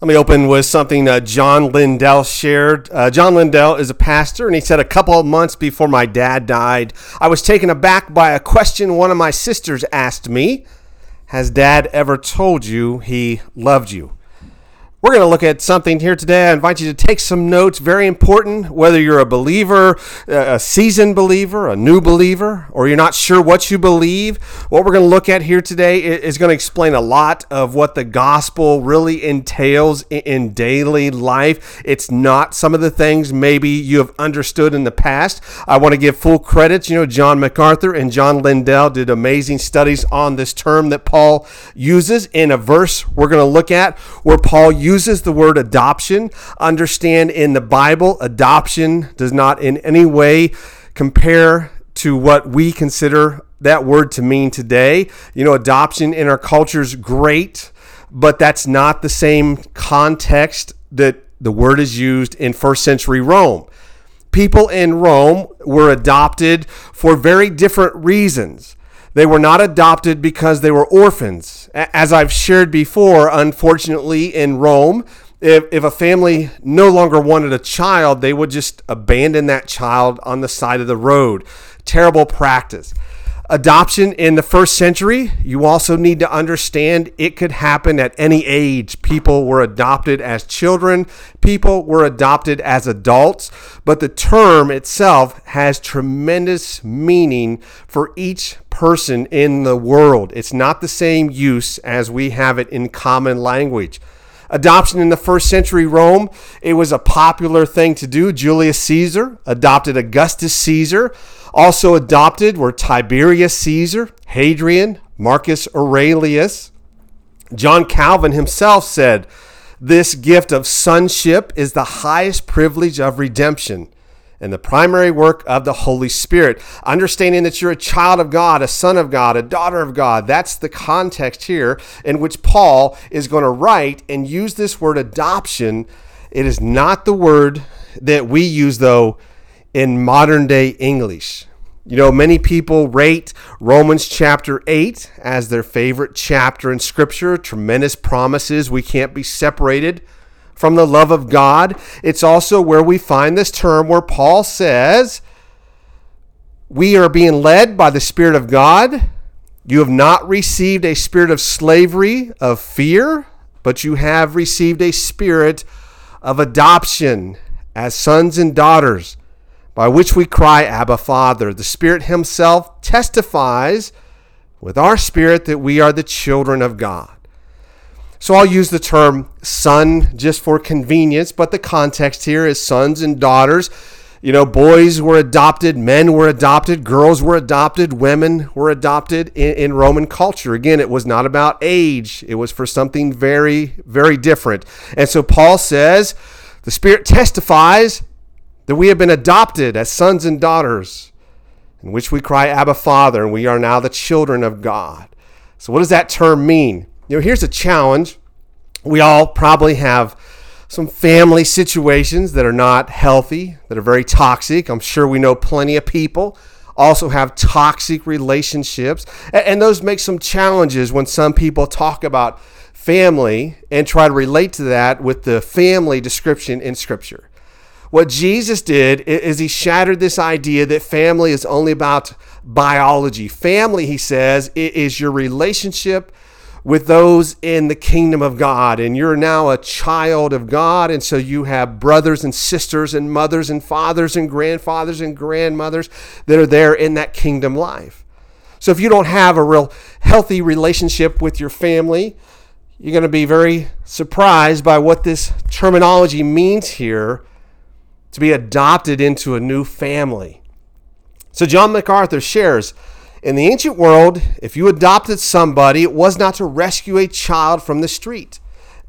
Let me open with something uh, John Lindell shared. Uh, John Lindell is a pastor, and he said, A couple of months before my dad died, I was taken aback by a question one of my sisters asked me Has dad ever told you he loved you? We're going to look at something here today. I invite you to take some notes. Very important, whether you're a believer, a seasoned believer, a new believer, or you're not sure what you believe. What we're going to look at here today is going to explain a lot of what the gospel really entails in daily life. It's not some of the things maybe you have understood in the past. I want to give full credit. You know, John MacArthur and John Lindell did amazing studies on this term that Paul uses in a verse we're going to look at where Paul uses uses the word adoption. Understand in the Bible, adoption does not in any way compare to what we consider that word to mean today. You know, adoption in our culture is great, but that's not the same context that the word is used in first century Rome. People in Rome were adopted for very different reasons. They were not adopted because they were orphans. As I've shared before, unfortunately, in Rome, if, if a family no longer wanted a child, they would just abandon that child on the side of the road. Terrible practice. Adoption in the first century, you also need to understand it could happen at any age. People were adopted as children, people were adopted as adults, but the term itself has tremendous meaning for each person in the world. It's not the same use as we have it in common language. Adoption in the first century Rome, it was a popular thing to do. Julius Caesar adopted Augustus Caesar. Also adopted were Tiberius Caesar, Hadrian, Marcus Aurelius. John Calvin himself said, This gift of sonship is the highest privilege of redemption and the primary work of the Holy Spirit. Understanding that you're a child of God, a son of God, a daughter of God. That's the context here in which Paul is going to write and use this word adoption. It is not the word that we use, though, in modern day English. You know, many people rate Romans chapter 8 as their favorite chapter in Scripture. Tremendous promises. We can't be separated from the love of God. It's also where we find this term where Paul says, We are being led by the Spirit of God. You have not received a spirit of slavery, of fear, but you have received a spirit of adoption as sons and daughters by which we cry, Abba, Father. The Spirit Himself testifies with our spirit that we are the children of God. So I'll use the term son just for convenience, but the context here is sons and daughters. You know, boys were adopted, men were adopted, girls were adopted, women were adopted in, in, Roman culture. Again, it was not about age, it was for something very, very different. And so Paul says, the Spirit testifies that we have been adopted as sons and daughters, in which we cry, Abba, Father, and we are now the children of God. So, what does that term mean? You know, here's a challenge. We all probably have some family situations that are not healthy, that are very toxic. I'm sure we know plenty of people also have toxic relationships. And those make some challenges when some people talk about family and try to relate to that with the family description in Scripture. What Jesus did is he shattered this idea that family is only about biology. Family, he says, is your relationship with those in the kingdom of God. And you're now a child of God. And so you have brothers and sisters and mothers and fathers and grandfathers and grandmothers that are there in that kingdom life. So if you don't have a real healthy relationship with your family, you're going to be very surprised by what this terminology means here to be adopted into a new family. So, John MacArthur shares in the ancient world, if you adopted somebody, it was not to rescue a child from the street.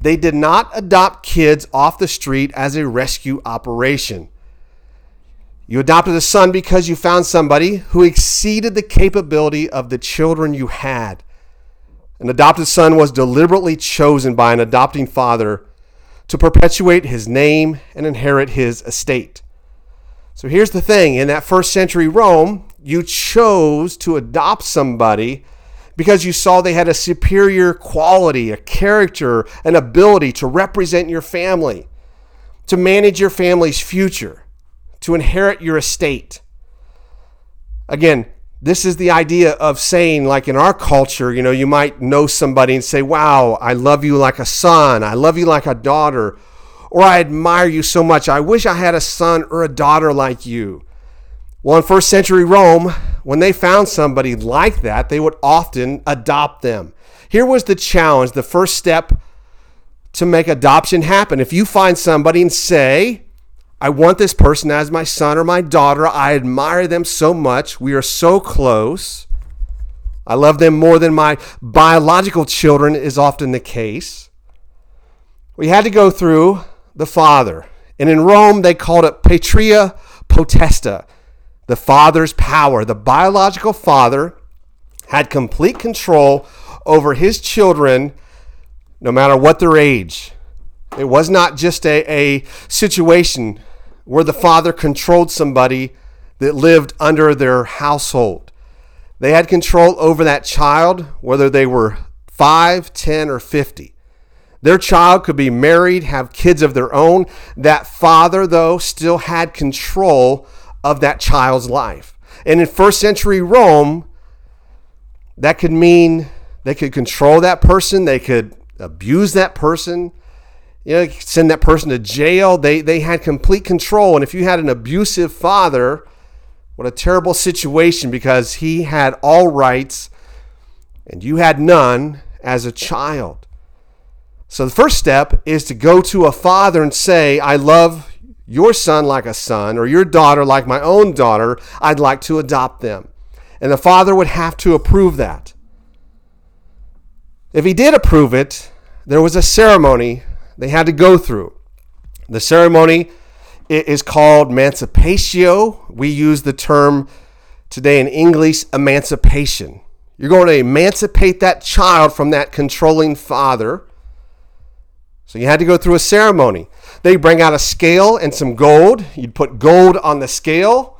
They did not adopt kids off the street as a rescue operation. You adopted a son because you found somebody who exceeded the capability of the children you had. An adopted son was deliberately chosen by an adopting father to perpetuate his name and inherit his estate. So here's the thing in that first century Rome, you chose to adopt somebody because you saw they had a superior quality, a character, an ability to represent your family, to manage your family's future, to inherit your estate. Again, this is the idea of saying, like in our culture, you know, you might know somebody and say, Wow, I love you like a son. I love you like a daughter. Or I admire you so much. I wish I had a son or a daughter like you. Well, in first century Rome, when they found somebody like that, they would often adopt them. Here was the challenge, the first step to make adoption happen. If you find somebody and say, I want this person as my son or my daughter. I admire them so much. We are so close. I love them more than my biological children, is often the case. We had to go through the father. And in Rome, they called it patria potestas, the father's power. The biological father had complete control over his children, no matter what their age. It was not just a, a situation where the father controlled somebody that lived under their household. They had control over that child, whether they were 5, 10, or 50. Their child could be married, have kids of their own. That father, though, still had control of that child's life. And in first century Rome, that could mean they could control that person, they could abuse that person, you know, send that person to jail. They, they had complete control. And if you had an abusive father, what a terrible situation because he had all rights and you had none as a child. So the first step is to go to a father and say, I love your son like a son or your daughter like my own daughter. I'd like to adopt them. And the father would have to approve that. If he did approve it, there was a ceremony they had to go through. The ceremony is called emancipatio. We use the term today in English, emancipation. You're going to emancipate that child from that controlling father. So you had to go through a ceremony. They bring out a scale and some gold. You'd put gold on the scale.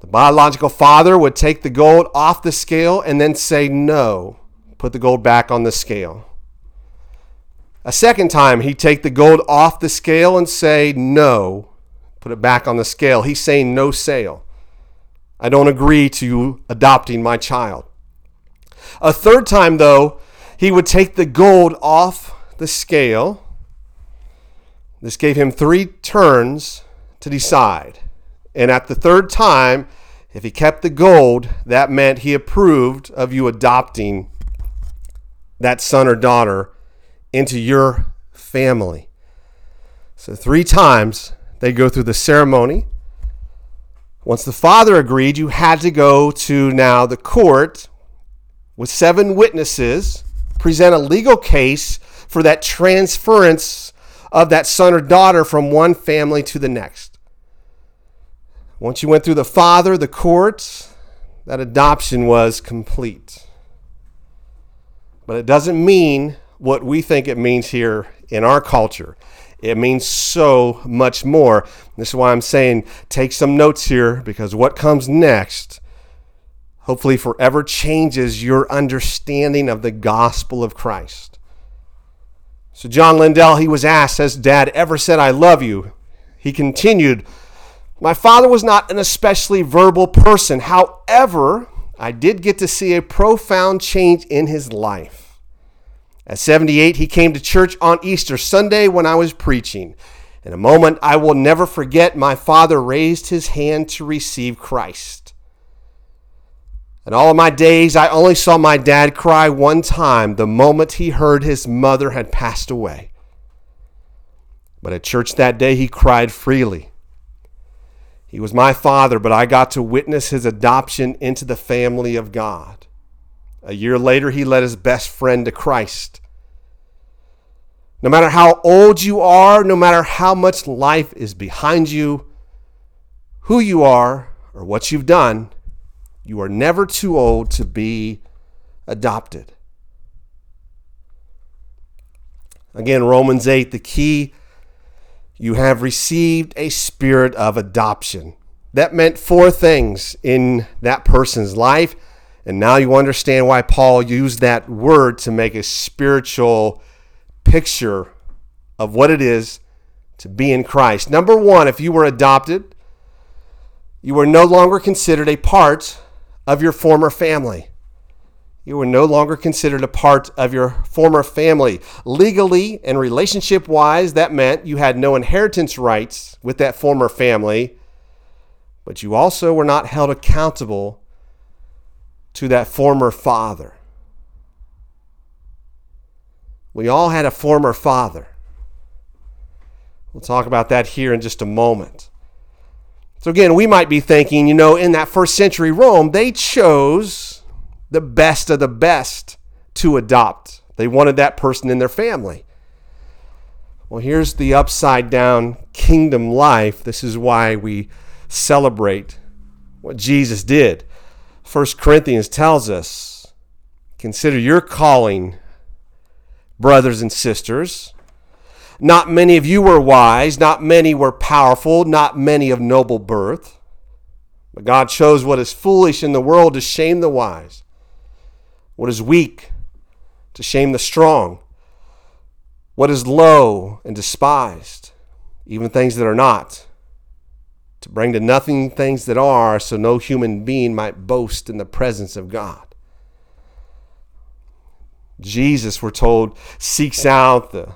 The biological father would take the gold off the scale and then say no. Put the gold back on the scale. A second time, he'd take the gold off the scale and say, No, put it back on the scale. He's saying, No sale. I don't agree to adopting my child. A third time, though, he would take the gold off the scale. This gave him three turns to decide. And at the third time, if he kept the gold, that meant he approved of you adopting that son or daughter into your family. So, three times they go through the ceremony. Once the father agreed, you had to go to now the court with seven witnesses, present a legal case for that transference of that son or daughter from one family to the next. Once you went through the father, the court, that adoption was complete. But it doesn't mean what we think it means here in our culture. It means so much more. This is why I'm saying take some notes here because what comes next hopefully forever changes your understanding of the gospel of Christ. So, John Lindell, he was asked, Has dad ever said, I love you? He continued, My father was not an especially verbal person. However, I did get to see a profound change in his life. At 78, he came to church on Easter Sunday when I was preaching. In a moment I will never forget, my father raised his hand to receive Christ. In all of my days, I only saw my dad cry one time the moment he heard his mother had passed away. But at church that day, he cried freely. He was my father, but I got to witness his adoption into the family of God. A year later, he led his best friend to Christ. No matter how old you are, no matter how much life is behind you, who you are, or what you've done, you are never too old to be adopted. Again, Romans 8, the key you have received a spirit of adoption. That meant four things in that person's life. And now you understand why Paul used that word to make a spiritual picture of what it is to be in Christ. Number one, if you were adopted, you were no longer considered a part of your former family. You were no longer considered a part of your former family. Legally and relationship wise, that meant you had no inheritance rights with that former family, but you also were not held accountable to that former father. We all had a former father. We'll talk about that here in just a moment. So, again, we might be thinking, you know, in that first century Rome, they chose the best of the best to adopt. They wanted that person in their family. Well, here's the upside down kingdom life. This is why we celebrate what Jesus did. 1 Corinthians tells us consider your calling, brothers and sisters. Not many of you were wise, not many were powerful, not many of noble birth. But God chose what is foolish in the world to shame the wise, what is weak to shame the strong, what is low and despised, even things that are not to bring to nothing things that are, so no human being might boast in the presence of God. Jesus, we're told, seeks out the,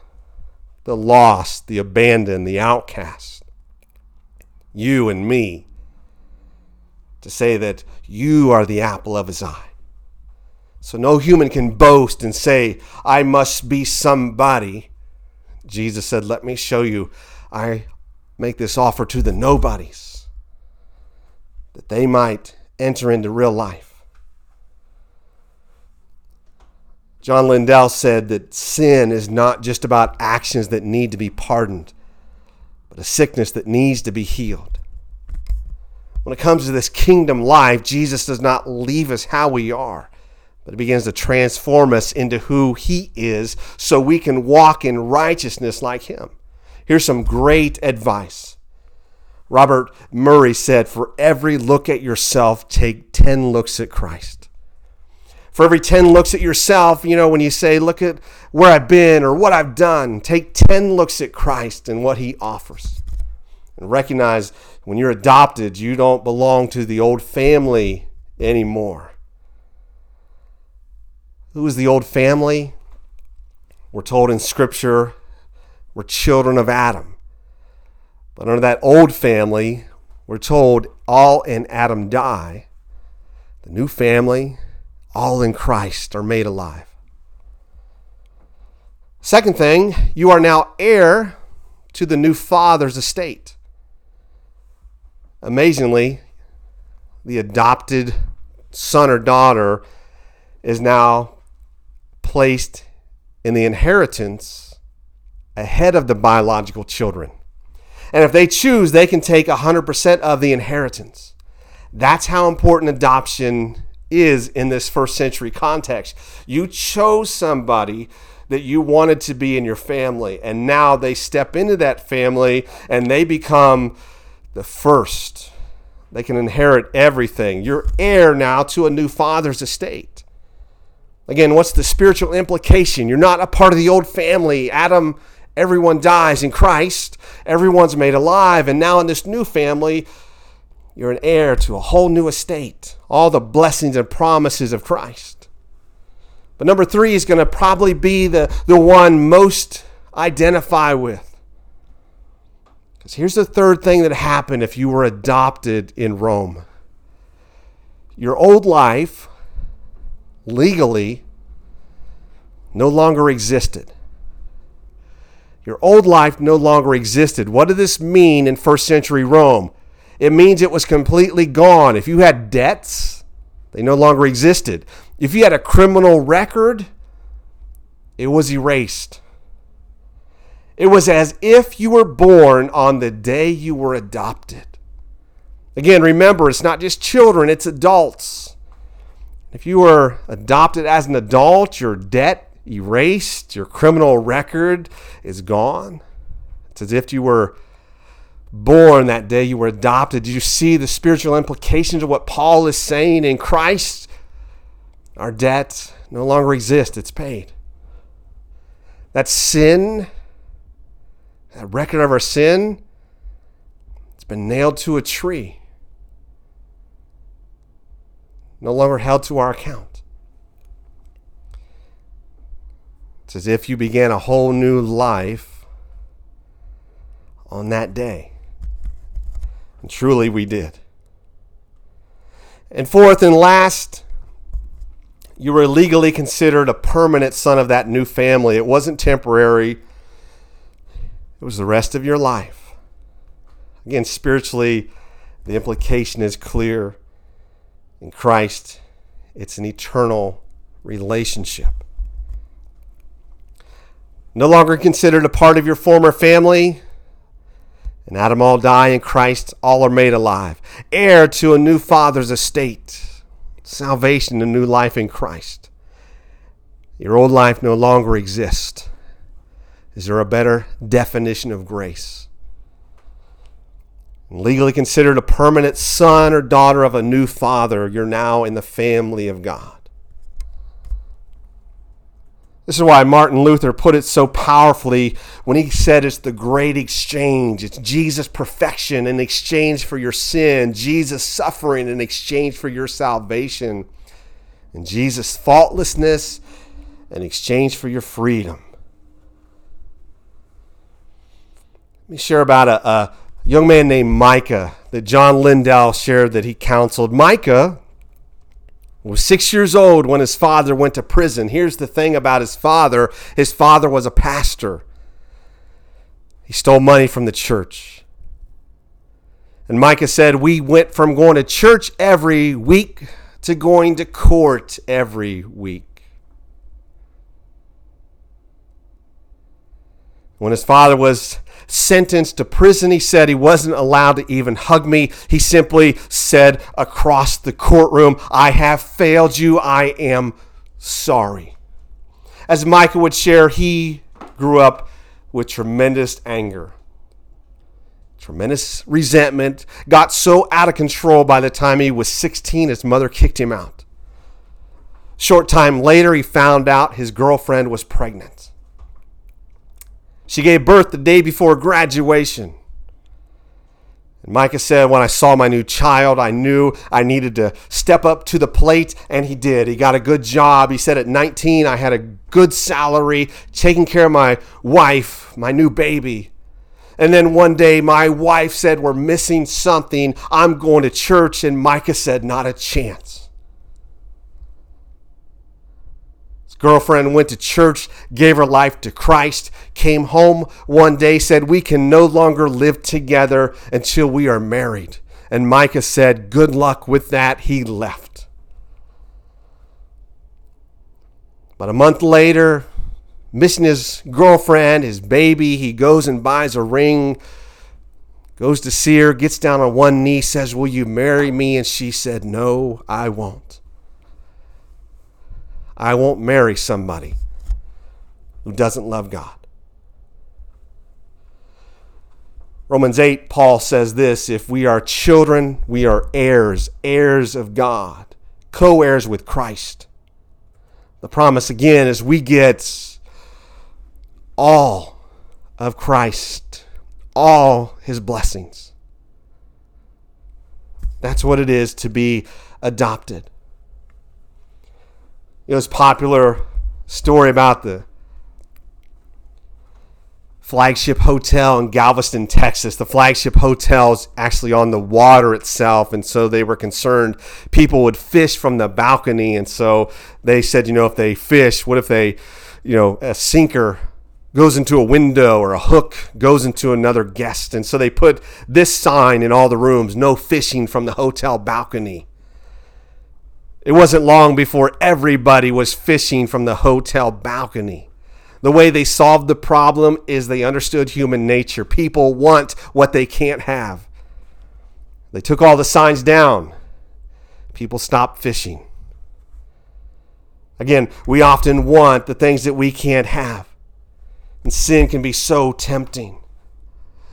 the lost, the abandoned, the outcast. You and me. To say that you are the apple of his eye. So no human can boast and say, I must be somebody. Jesus said, Let me show you. I make this offer to the nobodies that they might enter into real life. John Lindell said that sin is not just about actions that need to be pardoned, but a sickness that needs to be healed. When it comes to this kingdom life, Jesus does not leave us how we are, but he begins to transform us into who he is so we can walk in righteousness like him. Here's some great advice. Robert Murray said, For every look at yourself, take 10 looks at Christ. For every 10 looks at yourself, you know, when you say, Look at where I've been or what I've done, take 10 looks at Christ and what he offers. And recognize when you're adopted, you don't belong to the old family anymore. Who is the old family? We're told in Scripture were children of Adam. But under that old family, we're told all in Adam die. The new family, all in Christ, are made alive. Second thing, you are now heir to the new father's estate. Amazingly, the adopted son or daughter is now placed in the inheritance ahead of the biological children. And if they choose, they can take 100% of the inheritance. That's how important adoption is in this first century context. You chose somebody that you wanted to be in your family, and now they step into that family and they become the first. They can inherit everything. You're heir now to a new father's estate. Again, what's the spiritual implication? You're not a part of the old family. Adam Everyone dies in Christ, everyone's made alive, and now in this new family, you're an heir to a whole new estate, all the blessings and promises of Christ. But number three is going to probably be the, the one most identify with. Because here's the third thing that happened if you were adopted in Rome your old life, legally, no longer existed. Your old life no longer existed. What did this mean in first century Rome? It means it was completely gone. If you had debts, they no longer existed. If you had a criminal record, it was erased. It was as if you were born on the day you were adopted. Again, remember, it's not just children, it's adults. If you were adopted as an adult, your debt erased, your criminal record is gone. It's as if you were born that day you were adopted. Do you see the spiritual implications of what Paul is saying in Christ? Our debt no longer exists, it's paid. That sin, that record of our sin, it's been nailed to a tree. No longer held to our account. It's as if you began a whole new life on that day. And truly, we did. And fourth and last, you were legally considered a permanent son of that new family. It wasn't temporary, it was the rest of your life. Again, spiritually, the implication is clear. In Christ, it's an eternal relationship. No longer considered a part of your former family, and Adam all die in Christ, all are made alive. Heir to a new father's estate salvation, a new life in Christ. Your old life no longer exists. Is there a better definition of grace? Legally considered a permanent son or daughter of a new father, you're now in the family of God. This is why Martin Luther put it so powerfully when he said it's the great exchange. It's Jesus' perfection in exchange for your sin, Jesus' suffering in exchange for your salvation, and Jesus' faultlessness in exchange for your freedom. Let me share about a, a young man named Micah that John Lindell shared that he counseled. Micah was six years old when his father went to prison. Here's the thing about his father his father was a pastor, he stole money from the church. And Micah said, We went from going to church every week to going to court every week. When his father was sentenced to prison. He said he wasn't allowed to even hug me. He simply said across the courtroom, I have failed you. I am sorry. As Micah would share, he grew up with tremendous anger, tremendous resentment, got so out of control by the time he was 16, his mother kicked him out. Short time later, he found out his girlfriend was pregnant. She gave birth the day before graduation. And Micah said, When I saw my new child, I knew I needed to step up to the plate, and he did. He got a good job. He said, At 19, I had a good salary, taking care of my wife, my new baby. And then one day, my wife said, We're missing something. I'm going to church. And Micah said, Not a chance. Girlfriend went to church, gave her life to Christ, came home one day, said, We can no longer live together until we are married. And Micah said, Good luck with that. He left. But a month later, missing his girlfriend, his baby, he goes and buys a ring, goes to see her, gets down on one knee, says, Will you marry me? And she said, No, I won't. I won't marry somebody who doesn't love God. Romans 8, Paul says this if we are children, we are heirs, heirs of God, co heirs with Christ. The promise again is we get all of Christ, all his blessings. That's what it is to be adopted it was popular story about the flagship hotel in Galveston, Texas. The flagship hotel is actually on the water itself, and so they were concerned people would fish from the balcony, and so they said, you know, if they fish, what if they, you know, a sinker goes into a window or a hook goes into another guest, and so they put this sign in all the rooms: no fishing from the hotel balcony. It wasn't long before everybody was fishing from the hotel balcony. The way they solved the problem is they understood human nature. People want what they can't have. They took all the signs down. People stopped fishing. Again, we often want the things that we can't have. And sin can be so tempting.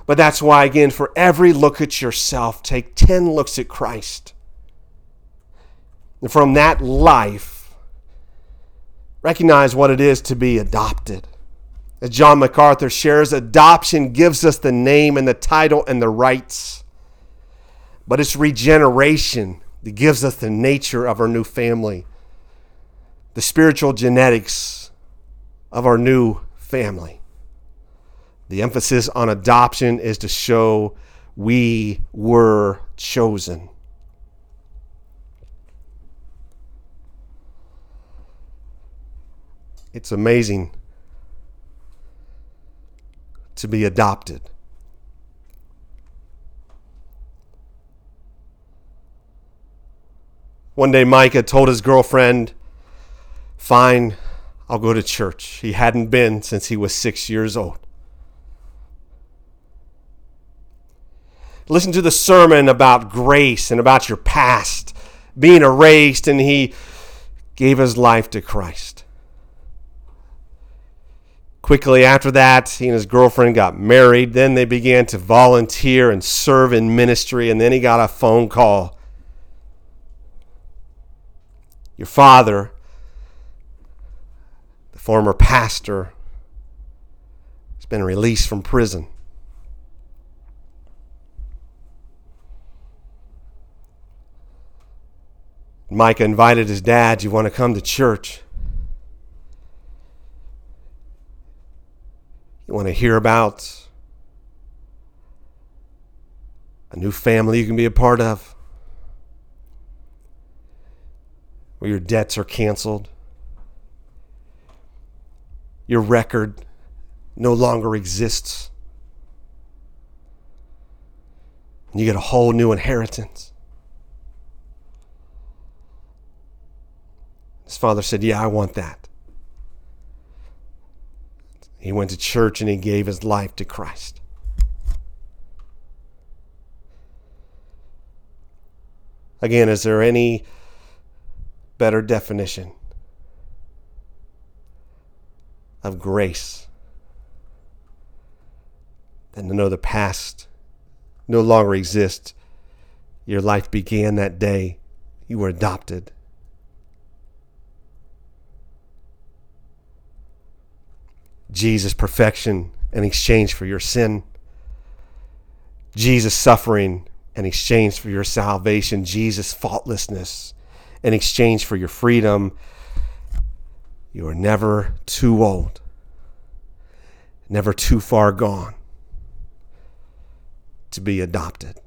But that's why, again, for every look at yourself, take 10 looks at Christ. And from that life, recognize what it is to be adopted. As John MacArthur shares, adoption gives us the name and the title and the rights, but it's regeneration that gives us the nature of our new family, the spiritual genetics of our new family. The emphasis on adoption is to show we were chosen. It's amazing to be adopted. One day, Micah told his girlfriend, Fine, I'll go to church. He hadn't been since he was six years old. Listen to the sermon about grace and about your past being erased, and he gave his life to Christ. Quickly after that, he and his girlfriend got married. Then they began to volunteer and serve in ministry, and then he got a phone call. Your father, the former pastor, has been released from prison. Micah invited his dad, You want to come to church? You want to hear about a new family you can be a part of? Where your debts are canceled, your record no longer exists, and you get a whole new inheritance. His father said, Yeah, I want that. He went to church and he gave his life to Christ. Again, is there any better definition of grace than to know the past no longer exists? Your life began that day you were adopted Jesus' perfection in exchange for your sin, Jesus' suffering in exchange for your salvation, Jesus' faultlessness in exchange for your freedom. You are never too old, never too far gone to be adopted.